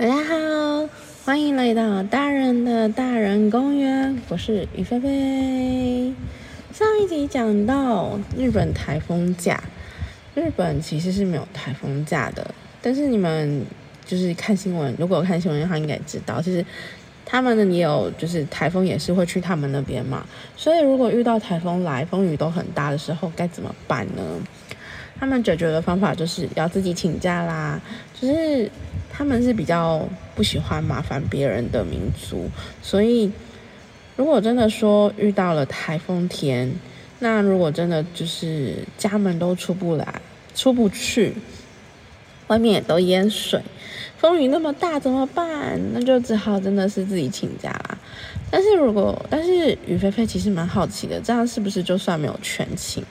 大家好，欢迎来到大人的大人公园，我是于菲菲。上一集讲到日本台风假，日本其实是没有台风假的，但是你们就是看新闻，如果看新闻的话，应该知道，其实他们呢也有，就是台风也是会去他们那边嘛。所以如果遇到台风来，风雨都很大的时候，该怎么办呢？他们解决的方法就是要自己请假啦，就是他们是比较不喜欢麻烦别人的民族，所以如果真的说遇到了台风天，那如果真的就是家门都出不来、出不去，外面也都淹水，风雨那么大怎么办？那就只好真的是自己请假啦。但是如果但是雨菲菲其实蛮好奇的，这样是不是就算没有全勤？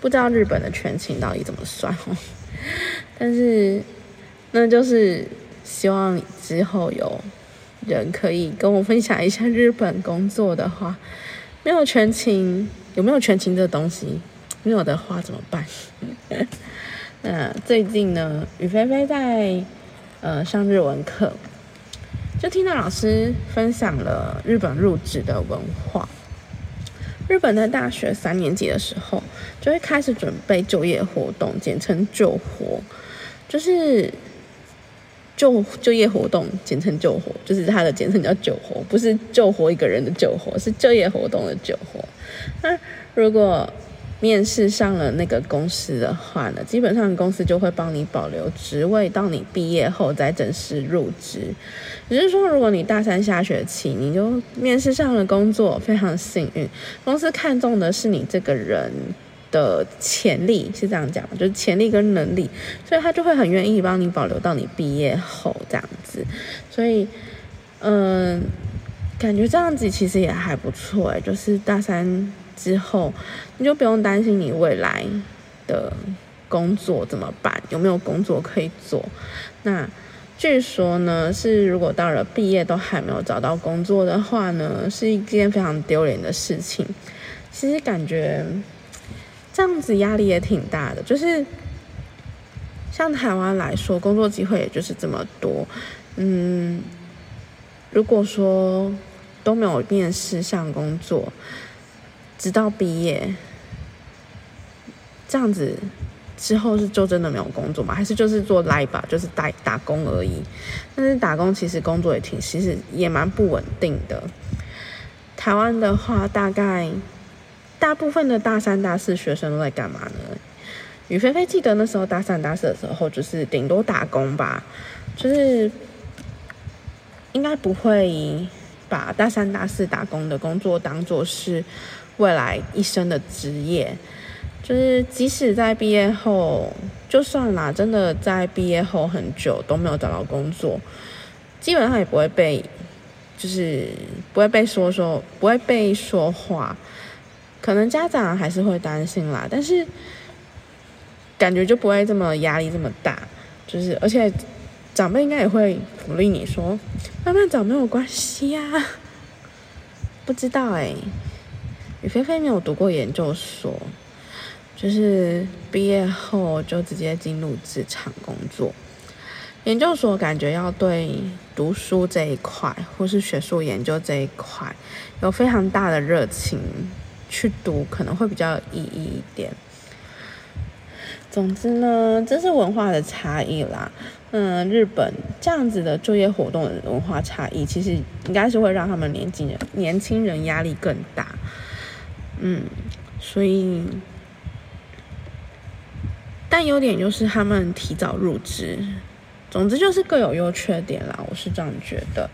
不知道日本的全勤到底怎么算哦，但是那就是希望之后有人可以跟我分享一下日本工作的话，没有全勤有没有全勤这东西？没有的话怎么办？那最近呢，雨菲菲在呃上日文课，就听到老师分享了日本入职的文化。日本在大学三年级的时候，就会开始准备就业活动，简称就活，就是就就业活动，简称就活，就是它的简称叫就活，不是救活一个人的救活，是就业活动的救活。那如果面试上了那个公司的话呢，基本上公司就会帮你保留职位，到你毕业后再正式入职。只是说，如果你大三下学期你就面试上了工作，非常幸运，公司看中的是你这个人的潜力，是这样讲就是潜力跟能力，所以他就会很愿意帮你保留到你毕业后这样子。所以，嗯，感觉这样子其实也还不错哎，就是大三。之后，你就不用担心你未来的工作怎么办，有没有工作可以做？那据说呢，是如果到了毕业都还没有找到工作的话呢，是一件非常丢脸的事情。其实感觉这样子压力也挺大的，就是像台湾来说，工作机会也就是这么多。嗯，如果说都没有面试上工作。直到毕业，这样子之后是就真的没有工作吗？还是就是做来吧，就是打打工而已？但是打工其实工作也挺，其实也蛮不稳定的。台湾的话，大概大部分的大三、大四学生都在干嘛呢？雨菲菲记得那时候大三、大四的时候，就是顶多打工吧，就是应该不会把大三、大四打工的工作当做是。未来一生的职业，就是即使在毕业后，就算啦，真的在毕业后很久都没有找到工作，基本上也不会被，就是不会被说说，不会被说话，可能家长还是会担心啦，但是感觉就不会这么压力这么大，就是而且长辈应该也会鼓励你说，慢慢找没有关系呀，不知道哎。雨菲菲没有读过研究所，就是毕业后就直接进入职场工作。研究所感觉要对读书这一块，或是学术研究这一块，有非常大的热情去读，可能会比较有意义一点。总之呢，这是文化的差异啦。嗯，日本这样子的就业活动的文化差异，其实应该是会让他们年轻人年轻人压力更大。嗯，所以，但优点就是他们提早入职，总之就是各有优缺点啦，我是这样觉得。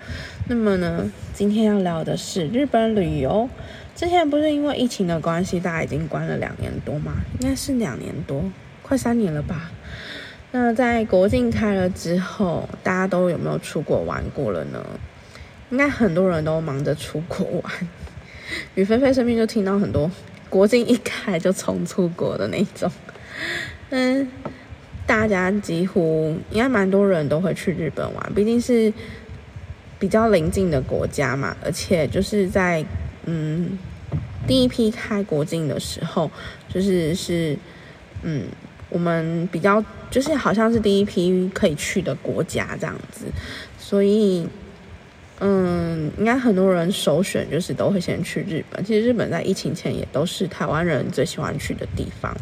那么呢，今天要聊的是日本旅游。之前不是因为疫情的关系，大家已经关了两年多吗？应该是两年多，快三年了吧。那在国境开了之后，大家都有没有出国玩过了呢？应该很多人都忙着出国玩。雨菲菲身边就听到很多国境一开就冲出国的那种，嗯，大家几乎应该蛮多人都会去日本玩，毕竟是比较邻近的国家嘛，而且就是在嗯第一批开国境的时候，就是是嗯我们比较就是好像是第一批可以去的国家这样子，所以。嗯，应该很多人首选就是都会先去日本。其实日本在疫情前也都是台湾人最喜欢去的地方。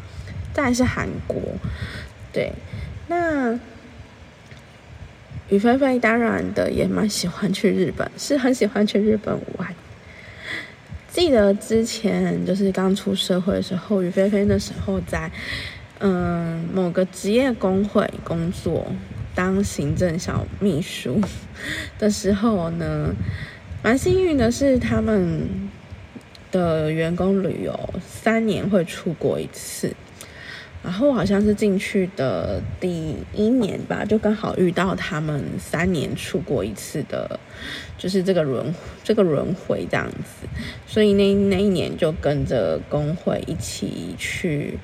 再是韩国，对，那雨菲菲当然的也蛮喜欢去日本，是很喜欢去日本玩。记得之前就是刚出社会的时候，雨菲菲那时候在嗯某个职业工会工作。当行政小秘书的时候呢，蛮幸运的是，他们的员工旅游三年会出国一次，然后我好像是进去的第一年吧，就刚好遇到他们三年出过一次的，就是这个轮这个轮回这样子，所以那那一年就跟着工会一起去，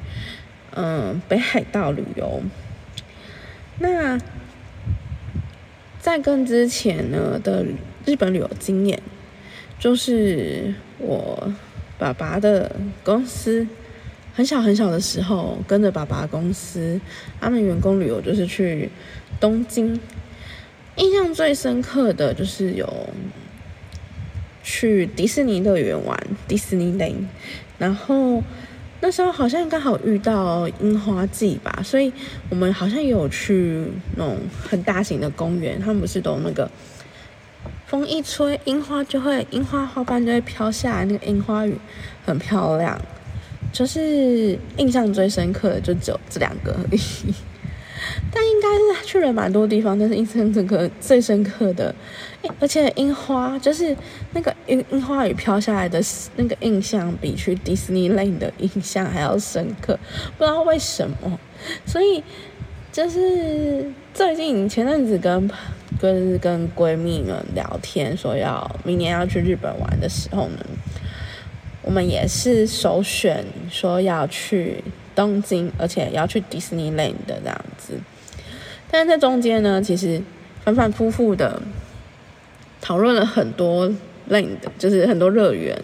嗯，北海道旅游。那在跟之前呢的日本旅游经验，就是我爸爸的公司很小很小的时候，跟着爸爸公司，他们员工旅游就是去东京。印象最深刻的就是有去迪士尼乐园玩迪士尼 land，然后。那时候好像刚好遇到樱花季吧，所以我们好像也有去那种很大型的公园。他们不是都那个风一吹，樱花就会樱花花瓣就会飘下来，那个樱花雨很漂亮。就是印象最深刻的就只有这两个而已。但应该是去了蛮多地方，但是印象深刻最深刻的，而且樱花就是那个樱樱花雨飘下来的那个印象，比去迪士尼 land 的印象还要深刻，不知道为什么。所以就是最近前阵子跟跟跟闺蜜们聊天，说要明年要去日本玩的时候呢，我们也是首选说要去。东京，而且要去迪士尼 land 的这样子，但是在中间呢，其实反反复复的讨论了很多 land，就是很多乐园。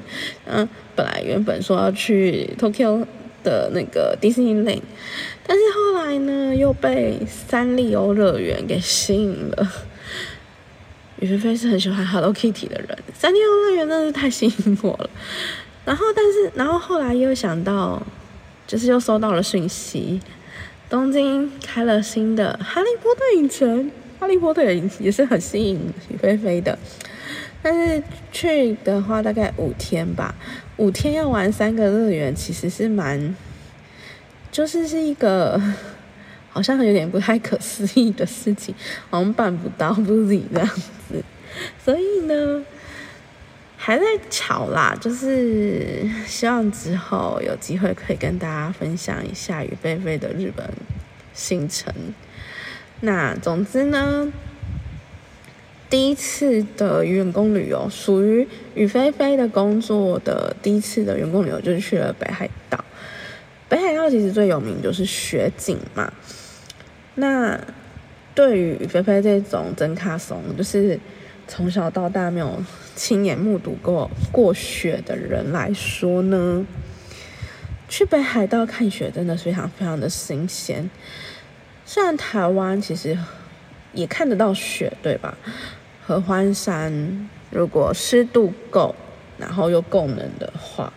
嗯，本来原本说要去 Tokyo 的那个迪士尼 land，但是后来呢，又被三丽鸥乐园给吸引了。雨菲菲是很喜欢 Hello Kitty 的人，三丽鸥乐园真的是太吸引我了。然后，但是，然后后来又想到。就是又收到了讯息，东京开了新的哈利波特影城，哈利波特也是很吸引许菲菲的。但是去的话大概五天吧，五天要玩三个乐园，其实是蛮，就是是一个 好像有点不太可思议的事情，好像办不到，不是这样子。所以呢。还在吵啦，就是希望之后有机会可以跟大家分享一下雨菲菲的日本行程。那总之呢，第一次的员工旅游属于雨菲菲的工作的第一次的员工旅游，就是去了北海道。北海道其实最有名就是雪景嘛。那对于雨菲菲这种真卡松，就是从小到大没有。亲眼目睹过过雪的人来说呢，去北海道看雪真的非常非常的新鲜。虽然台湾其实也看得到雪，对吧？合欢山如果湿度够，然后又够冷的话，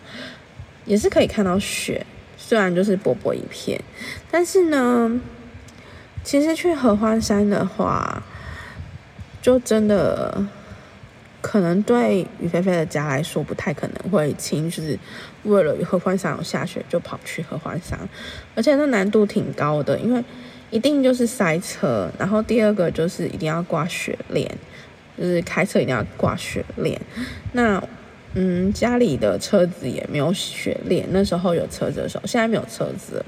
也是可以看到雪。虽然就是薄薄一片，但是呢，其实去合欢山的话，就真的。可能对于菲菲的家来说不太可能会亲，就是为了合欢山有下雪就跑去合欢山，而且那难度挺高的，因为一定就是塞车，然后第二个就是一定要挂雪链，就是开车一定要挂雪链。那嗯，家里的车子也没有雪链，那时候有车子的时候，现在没有车子，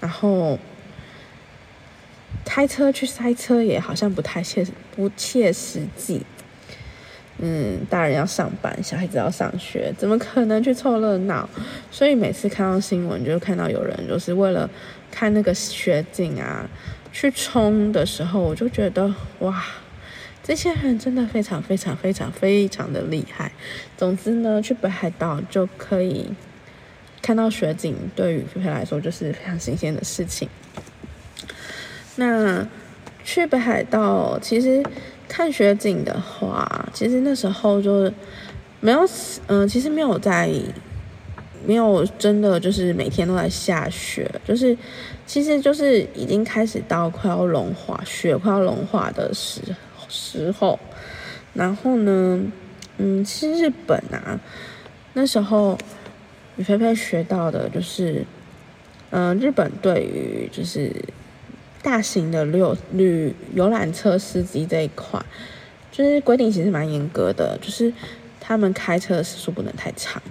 然后开车去塞车也好像不太切不切实际。嗯，大人要上班，小孩子要上学，怎么可能去凑热闹？所以每次看到新闻，就看到有人就是为了看那个雪景啊，去冲的时候，我就觉得哇，这些人真的非常非常非常非常的厉害。总之呢，去北海道就可以看到雪景，对于菲菲来说就是非常新鲜的事情。那去北海道，其实看雪景的话，其实那时候就没有，嗯，其实没有在，没有真的就是每天都在下雪，就是其实就是已经开始到快要融化，雪快要融化的时时候。然后呢，嗯，其实日本啊，那时候雨菲菲学到的就是，嗯，日本对于就是大型的旅旅游览车司机这一块，就是规定其实蛮严格的，就是他们开车的时速不能太长。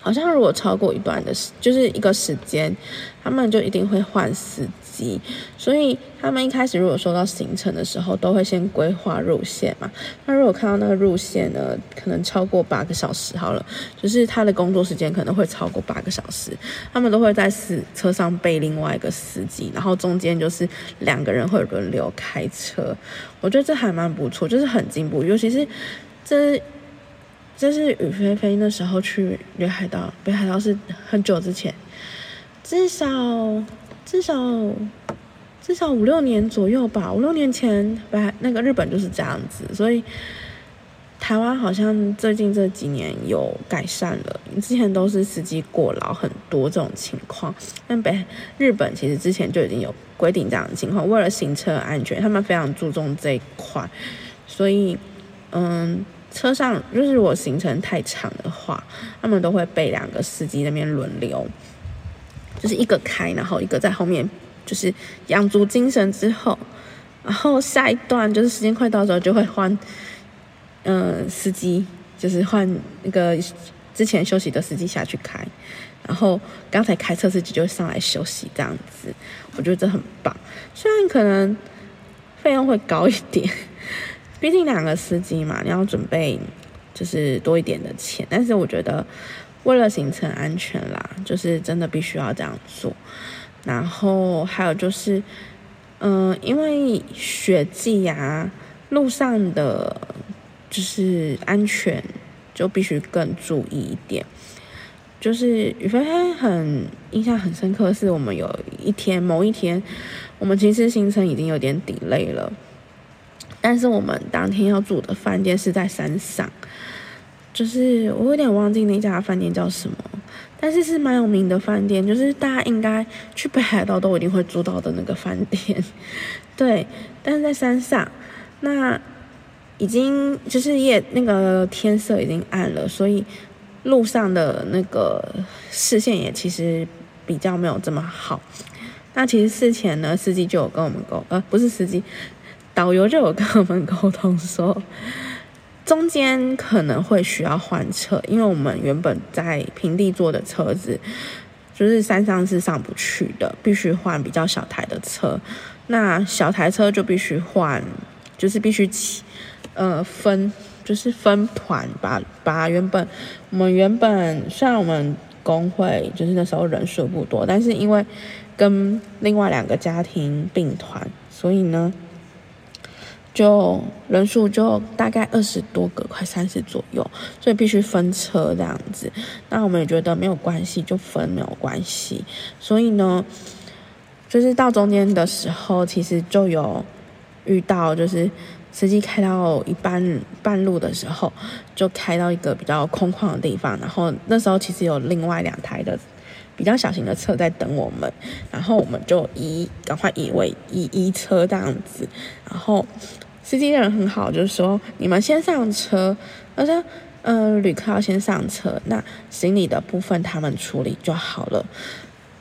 好像如果超过一段的时，就是一个时间，他们就一定会换司机所以他们一开始如果说到行程的时候，都会先规划路线嘛。那如果看到那个路线呢，可能超过八个小时，好了，就是他的工作时间可能会超过八个小时，他们都会在司车上备另外一个司机，然后中间就是两个人会轮流开车。我觉得这还蛮不错，就是很进步，尤其是这。这是雨菲菲那时候去北海道，北海道是很久之前，至少至少至少五六年左右吧。五六年前，吧那个日本就是这样子，所以台湾好像最近这几年有改善了。之前都是司机过劳很多这种情况，但北日本其实之前就已经有规定这样的情况，为了行车安全，他们非常注重这一块，所以嗯。车上就是我行程太长的话，他们都会备两个司机那边轮流，就是一个开，然后一个在后面，就是养足精神之后，然后下一段就是时间快到的时候就会换，嗯，司机就是换那个之前休息的司机下去开，然后刚才开车司机就上来休息这样子，我觉得这很棒，虽然可能费用会高一点。毕竟两个司机嘛，你要准备就是多一点的钱，但是我觉得为了行程安全啦，就是真的必须要这样做。然后还有就是，嗯，因为雪季呀，路上的就是安全就必须更注意一点。就是雨菲很印象很深刻，是我们有一天某一天，我们其实行程已经有点 delay 了。但是我们当天要住的饭店是在山上，就是我有点忘记那家饭店叫什么，但是是蛮有名的饭店，就是大家应该去北海道都一定会住到的那个饭店。对，但是在山上，那已经就是夜那个天色已经暗了，所以路上的那个视线也其实比较没有这么好。那其实事前呢，司机就有跟我们沟，呃，不是司机。导游就有跟我们沟通说，中间可能会需要换车，因为我们原本在平地坐的车子，就是山上是上不去的，必须换比较小台的车。那小台车就必须换，就是必须起，呃，分，就是分团把把原本我们原本虽然我们工会就是那时候人数不多，但是因为跟另外两个家庭并团，所以呢。就人数就大概二十多个，快三十左右，所以必须分车这样子。那我们也觉得没有关系，就分没有关系。所以呢，就是到中间的时候，其实就有遇到，就是司机开到一半半路的时候，就开到一个比较空旷的地方。然后那时候其实有另外两台的比较小型的车在等我们，然后我们就移赶快移位移移车这样子，然后。司机人很好，就是说你们先上车，而且，嗯，旅客要先上车，那行李的部分他们处理就好了，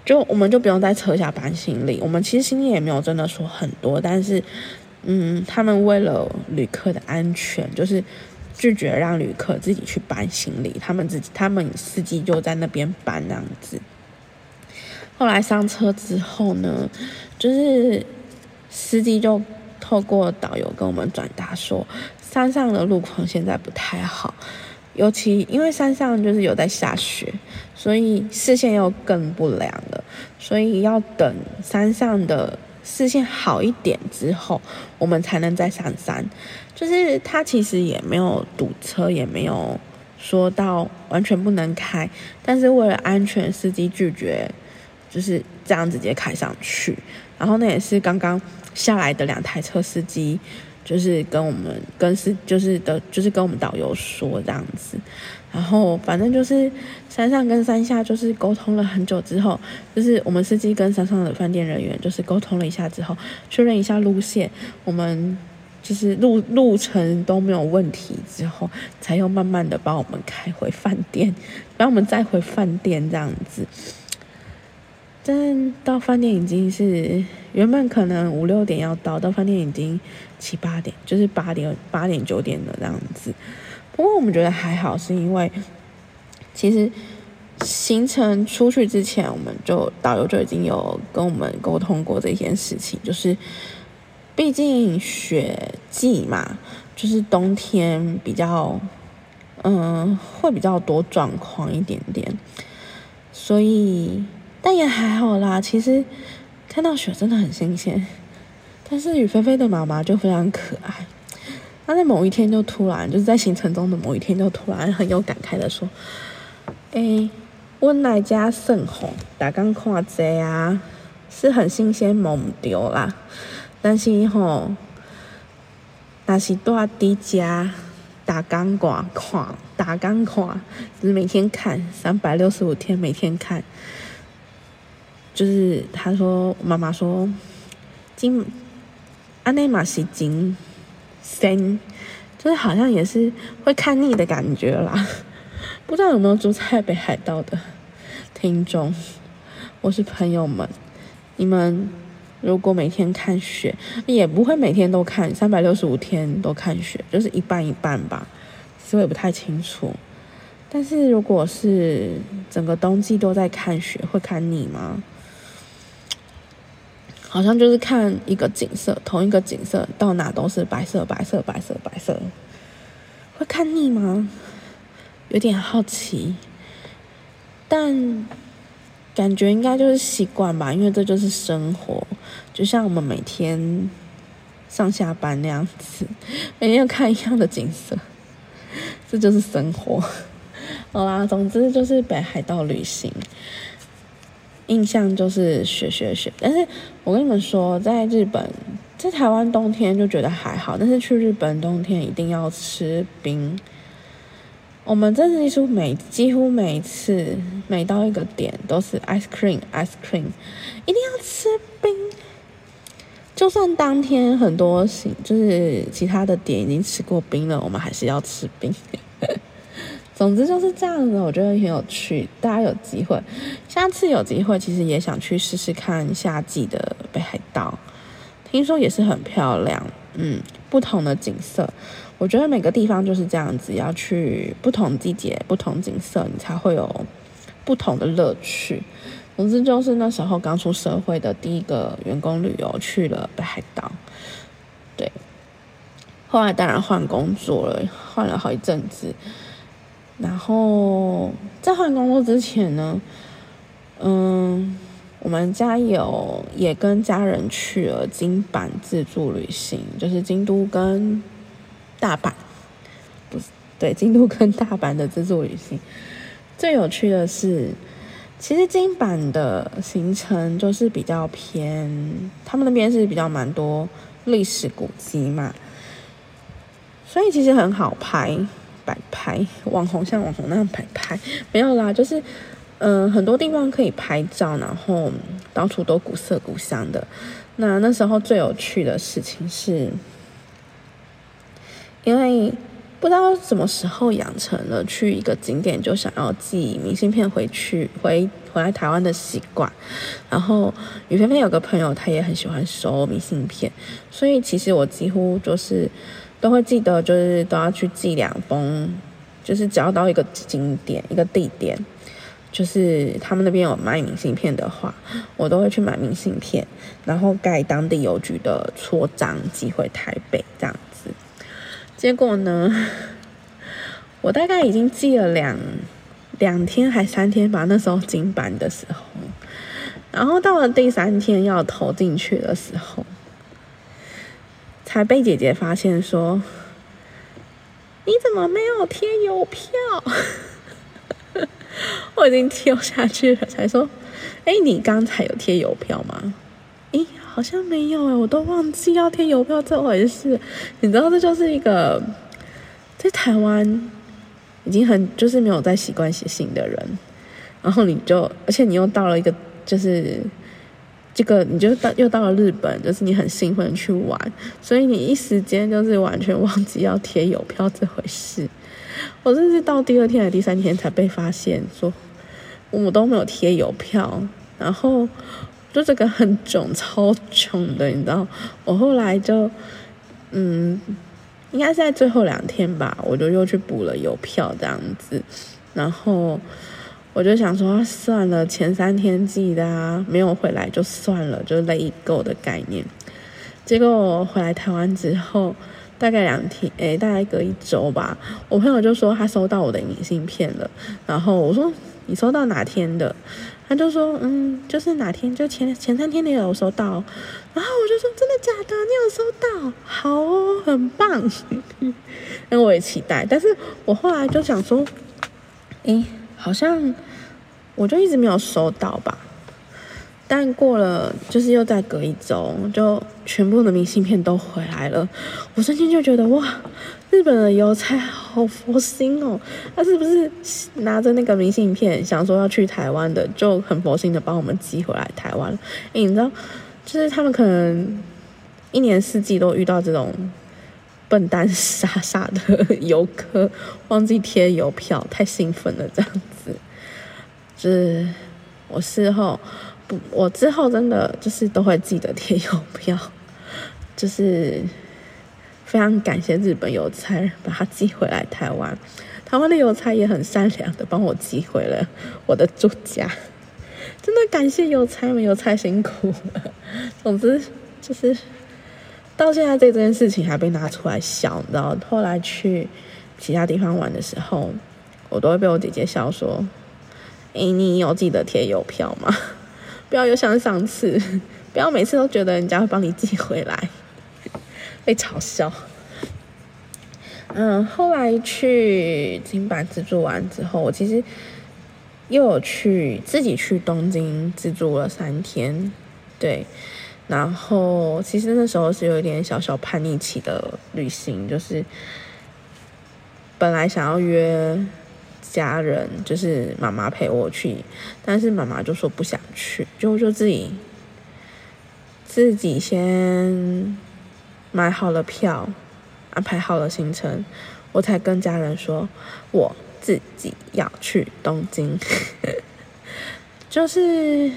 就我们就不用在车下搬行李。我们其实行李也没有真的说很多，但是，嗯，他们为了旅客的安全，就是拒绝让旅客自己去搬行李，他们自己，他们司机就在那边搬那样子。后来上车之后呢，就是司机就。透过导游跟我们转达说，山上的路况现在不太好，尤其因为山上就是有在下雪，所以视线又更不良了。所以要等山上的视线好一点之后，我们才能再上山。就是它其实也没有堵车，也没有说到完全不能开，但是为了安全，司机拒绝就是这样直接开上去。然后那也是刚刚下来的两台车司机。就是跟我们跟司就是的，就是跟我们导游说这样子，然后反正就是山上跟山下就是沟通了很久之后，就是我们司机跟山上的饭店人员就是沟通了一下之后，确认一下路线，我们就是路路程都没有问题之后，才又慢慢的把我们开回饭店，把我们载回饭店这样子。但到饭店已经是原本可能五六点要到，到饭店已经七八点，就是八点八点九点的这样子。不过我们觉得还好，是因为其实行程出去之前，我们就导游就已经有跟我们沟通过这件事情，就是毕竟雪季嘛，就是冬天比较嗯会比较多状况一点点，所以。但也还好啦，其实看到雪真的很新鲜。但是雨菲菲的妈妈就非常可爱，她在某一天就突然，就是在行程中的某一天就突然很有感慨的说：“哎，温来家甚红，打刚看这啊，是很新鲜，摸唔丢啦。但是吼，那是多低家打刚挂看，打刚看，就是每天看，三百六十五天每天看。”就是他说，妈妈说，金安内玛西金森，就是好像也是会看腻的感觉啦。不知道有没有住在北海道的听众，我是朋友们，你们如果每天看雪，也不会每天都看，三百六十五天都看雪，就是一半一半吧，其实我也不太清楚。但是如果是整个冬季都在看雪，会看腻吗？好像就是看一个景色，同一个景色到哪都是白色、白色、白色、白色，会看腻吗？有点好奇，但感觉应该就是习惯吧，因为这就是生活，就像我们每天上下班那样子，每天要看一样的景色，这就是生活。好啦，总之就是北海道旅行。印象就是雪雪雪，但是我跟你们说，在日本，在台湾冬天就觉得还好，但是去日本冬天一定要吃冰。我们这几乎每几乎每一次每到一个点都是 ice cream ice cream，一定要吃冰。就算当天很多行就是其他的点已经吃过冰了，我们还是要吃冰。总之就是这样子，我觉得很有趣。大家有机会，下次有机会，其实也想去试试看夏季的北海道，听说也是很漂亮。嗯，不同的景色，我觉得每个地方就是这样子，要去不同季节、不同景色，你才会有不同的乐趣。总之就是那时候刚出社会的第一个员工旅游去了北海道，对。后来当然换工作了，换了好一阵子。然后在换工作之前呢，嗯，我们家有也跟家人去了京阪自助旅行，就是京都跟大阪，不是对京都跟大阪的自助旅行。最有趣的是，其实京阪的行程就是比较偏，他们那边是比较蛮多历史古迹嘛，所以其实很好拍。摆拍网红像网红那样摆拍没有啦，就是嗯很多地方可以拍照，然后到处都古色古香的。那那时候最有趣的事情是，因为不知道什么时候养成了去一个景点就想要寄明信片回去回回来台湾的习惯。然后雨菲菲有个朋友，他也很喜欢收明信片，所以其实我几乎就是。都会记得，就是都要去寄两封，就是只要到一个景点、一个地点，就是他们那边有卖明信片的话，我都会去买明信片，然后盖当地邮局的戳章寄回台北这样子。结果呢，我大概已经寄了两两天还三天吧，那时候金版的时候，然后到了第三天要投进去的时候。才被姐姐发现说，你怎么没有贴邮票？我已经贴下去了，才说，哎，你刚才有贴邮票吗？诶，好像没有哎，我都忘记要贴邮票这回事。你知道，这就是一个在台湾已经很就是没有在习惯写信的人，然后你就，而且你又到了一个就是这个，你就到又到了日本，就是你很兴奋去玩，所以你一时间就是完全忘记要贴邮票这回事。我甚至到第二天还第三天才被发现，说我们都没有贴邮票，然后就这个很囧，超囧的，你知道？我后来就，嗯，应该是在最后两天吧，我就又去补了邮票这样子，然后我就想说，算了，前三天寄的啊，没有回来就算了，就 let it go 的概念。结果我回来台湾之后。大概两天，诶，大概隔一周吧。我朋友就说他收到我的明信片了，然后我说你收到哪天的？他就说嗯，就是哪天，就前前三天你有收到。然后我就说真的假的？你有收到？好哦，很棒。那我也期待，但是我后来就想说，诶，好像我就一直没有收到吧。但过了，就是又再隔一周，就全部的明信片都回来了。我瞬间就觉得哇，日本的邮差好佛心哦！他是不是拿着那个明信片，想说要去台湾的，就很佛心的帮我们寄回来台湾？哎，你知道，就是他们可能一年四季都遇到这种笨蛋傻傻的游客，忘记贴邮票，太兴奋了这样子。就是我事后。不，我之后真的就是都会记得贴邮票，就是非常感谢日本邮差把它寄回来台湾，台湾的邮差也很善良的帮我寄回了我的住家，真的感谢邮差们，邮差辛苦。总之就是到现在这件事情还被拿出来笑，你知道？后来去其他地方玩的时候，我都会被我姐姐笑说：“哎，你有记得贴邮票吗？” 不要又像上次，不要每次都觉得人家会帮你寄回来，被嘲笑。嗯，后来去金板自助完之后，我其实又有去自己去东京自助了三天，对。然后其实那时候是有一点小小叛逆期的旅行，就是本来想要约。家人就是妈妈陪我去，但是妈妈就说不想去，就就自己自己先买好了票，安排好了行程，我才跟家人说我自己要去东京，就是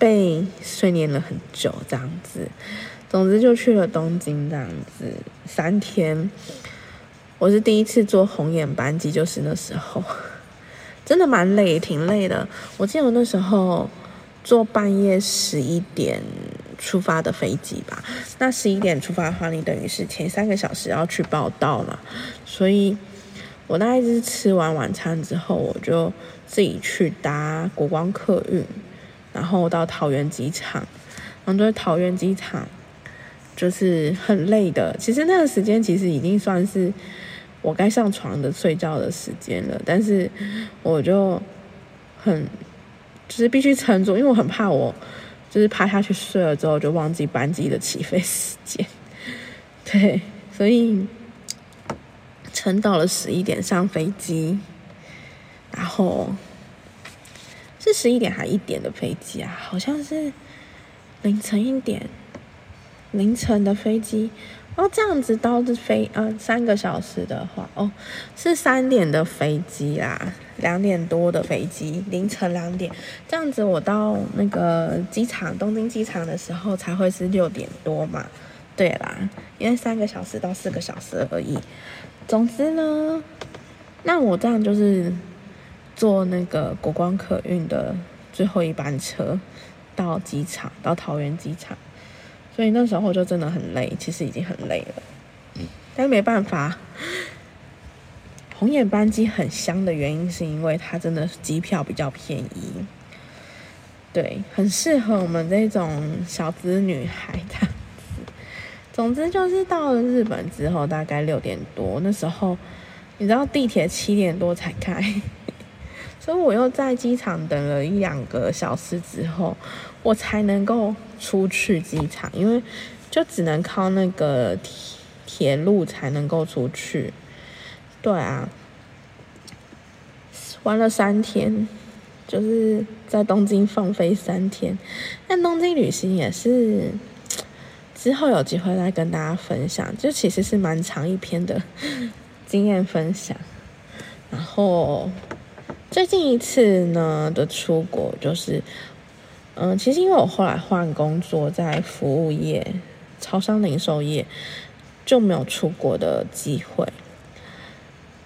被训练了很久这样子，总之就去了东京这样子三天。我是第一次坐红眼班机，就是那时候，真的蛮累，挺累的。我记得我那时候坐半夜十一点出发的飞机吧。那十一点出发的话，你等于是前三个小时要去报到嘛。所以我大概是吃完晚餐之后，我就自己去搭国光客运，然后到桃园机场。然后就在桃园机场就是很累的。其实那个时间其实已经算是。我该上床的睡觉的时间了，但是我就很就是必须撑住，因为我很怕我就是趴下去睡了之后就忘记班机的起飞时间，对，所以撑到了十一点上飞机，然后是十一点还一点的飞机啊？好像是凌晨一点凌晨的飞机。哦，这样子到是飞呃三个小时的话，哦是三点的飞机啦，两点多的飞机，凌晨两点，这样子我到那个机场东京机场的时候才会是六点多嘛，对啦，因为三个小时到四个小时而已。总之呢，那我这样就是坐那个国光客运的最后一班车到机场，到桃园机场。所以那时候就真的很累，其实已经很累了，但是没办法。红眼班机很香的原因是因为它真的机票比较便宜，对，很适合我们这种小资女孩的。总之就是到了日本之后，大概六点多，那时候你知道地铁七点多才开，所以我又在机场等了一两个小时之后，我才能够出去机场，因为就只能靠那个铁铁路才能够出去。对啊，玩了三天，就是在东京放飞三天，但东京旅行也是。之后有机会再跟大家分享，就其实是蛮长一篇的经验分享。然后最近一次呢的出国就是，嗯，其实因为我后来换工作在服务业、超商零售业，就没有出国的机会。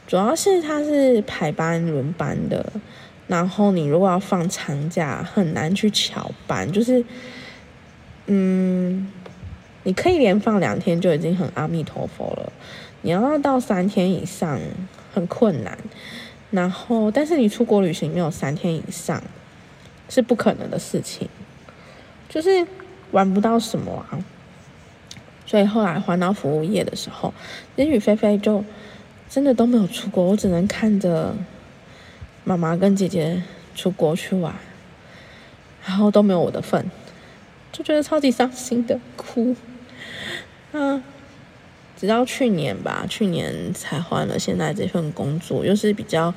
主要是它是排班轮班的，然后你如果要放长假，很难去翘班，就是，嗯。你可以连放两天就已经很阿弥陀佛了，你要到三天以上很困难。然后，但是你出国旅行没有三天以上是不可能的事情，就是玩不到什么啊。所以后来换到服务业的时候，林雨菲菲就真的都没有出国，我只能看着妈妈跟姐姐出国去玩，然后都没有我的份，就觉得超级伤心的，哭。嗯，直到去年吧，去年才换了现在这份工作，又是比较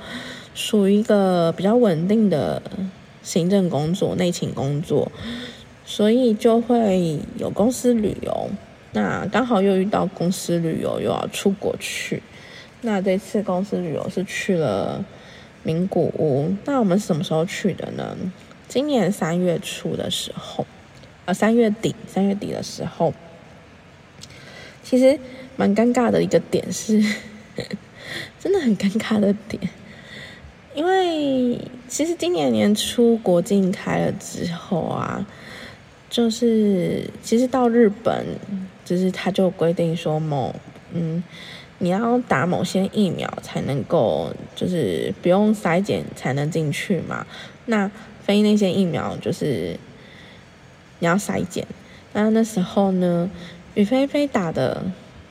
属于一个比较稳定的行政工作、内勤工作，所以就会有公司旅游。那刚好又遇到公司旅游，又要出国去。那这次公司旅游是去了名古屋。那我们什么时候去的呢？今年三月初的时候，啊，三月底，三月底的时候。其实蛮尴尬的一个点是，真的很尴尬的点，因为其实今年年初国境开了之后啊，就是其实到日本，就是他就规定说某嗯，你要打某些疫苗才能够，就是不用筛检才能进去嘛。那非那些疫苗就是你要筛检，那那时候呢？雨菲菲打的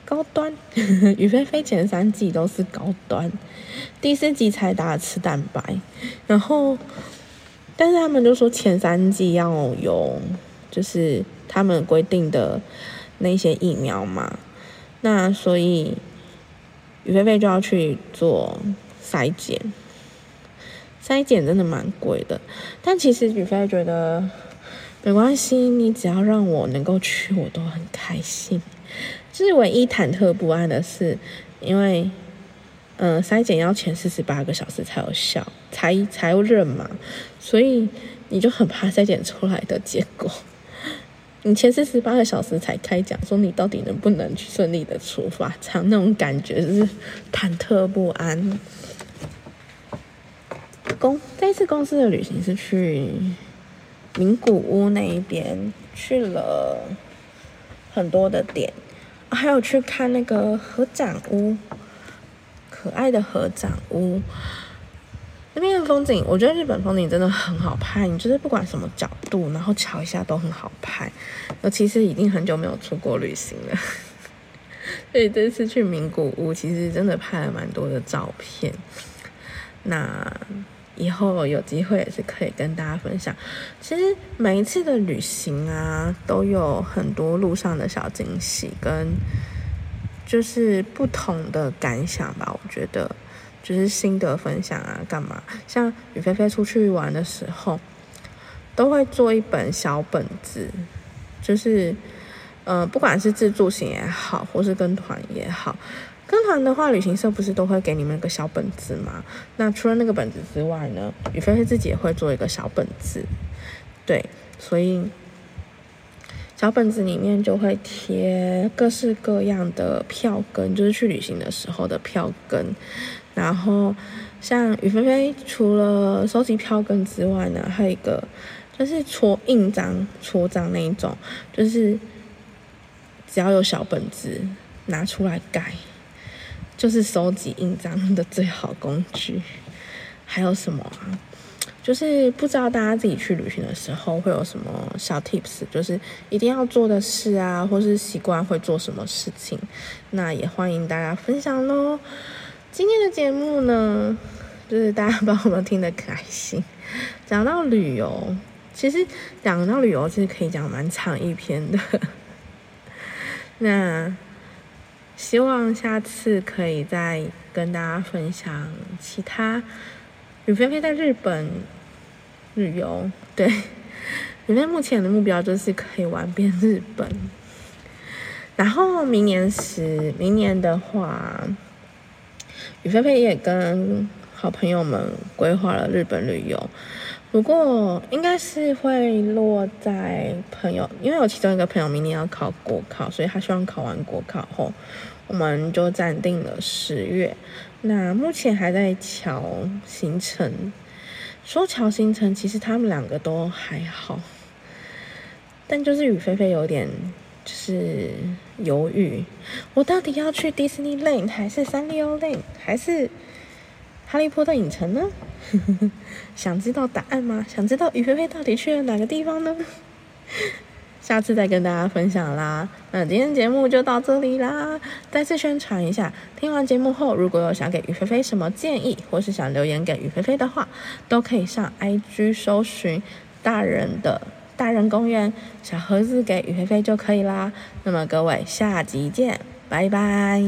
高端，雨菲菲前三季都是高端，第四季才打吃蛋白，然后，但是他们就说前三季要有，就是他们规定的那些疫苗嘛，那所以雨菲菲就要去做筛检，筛检真的蛮贵的，但其实雨菲菲觉得。没关系，你只要让我能够去，我都很开心。是唯一忐忑不安的是，因为，嗯，筛检要前四十八个小时才有效，才才认嘛，所以你就很怕筛检出来的结果，你前四十八个小时才开奖，说你到底能不能去顺利的出发，这样那种感觉就是忐忑不安。公这次公司的旅行是去。名古屋那一边去了很多的点，还有去看那个合掌屋，可爱的合掌屋。那边的风景，我觉得日本风景真的很好拍，你就是不管什么角度，然后瞧一下都很好拍。尤其是已经很久没有出国旅行了，所以这次去名古屋，其实真的拍了蛮多的照片。那。以后有机会也是可以跟大家分享。其实每一次的旅行啊，都有很多路上的小惊喜，跟就是不同的感想吧。我觉得就是心得分享啊，干嘛？像雨菲菲出去玩的时候，都会做一本小本子，就是呃，不管是自助行也好，或是跟团也好。跟团的话，旅行社不是都会给你们一个小本子吗？那除了那个本子之外呢，雨菲菲自己也会做一个小本子，对，所以小本子里面就会贴各式各样的票根，就是去旅行的时候的票根。然后像雨菲菲除了收集票根之外呢，还有一个就是戳印章、戳章那一种，就是只要有小本子拿出来改。就是收集印章的最好工具，还有什么啊？就是不知道大家自己去旅行的时候会有什么小 tips，就是一定要做的事啊，或是习惯会做什么事情，那也欢迎大家分享喽。今天的节目呢，就是大家把我们听得开心。讲到旅游，其实讲到旅游，其实可以讲蛮长一篇的。那希望下次可以再跟大家分享其他。雨菲菲在日本旅游，对，雨菲目前的目标就是可以玩遍日本。然后明年是，明年的话。雨菲菲也跟好朋友们规划了日本旅游，不过应该是会落在朋友，因为我其中一个朋友明年要考国考，所以他希望考完国考后，我们就暂定了十月。那目前还在瞧行程，说瞧行程，其实他们两个都还好，但就是雨菲菲有点。就是犹豫，我到底要去 Disney Land 还是三丽鸥 Land 还是哈利波特影城呢？想知道答案吗？想知道雨菲菲到底去了哪个地方呢？下次再跟大家分享啦。那今天节目就到这里啦，再次宣传一下，听完节目后，如果有想给雨菲菲什么建议，或是想留言给雨菲菲的话，都可以上 IG 搜寻大人的。大人公园小盒子给雨菲菲就可以啦。那么各位，下集见，拜拜。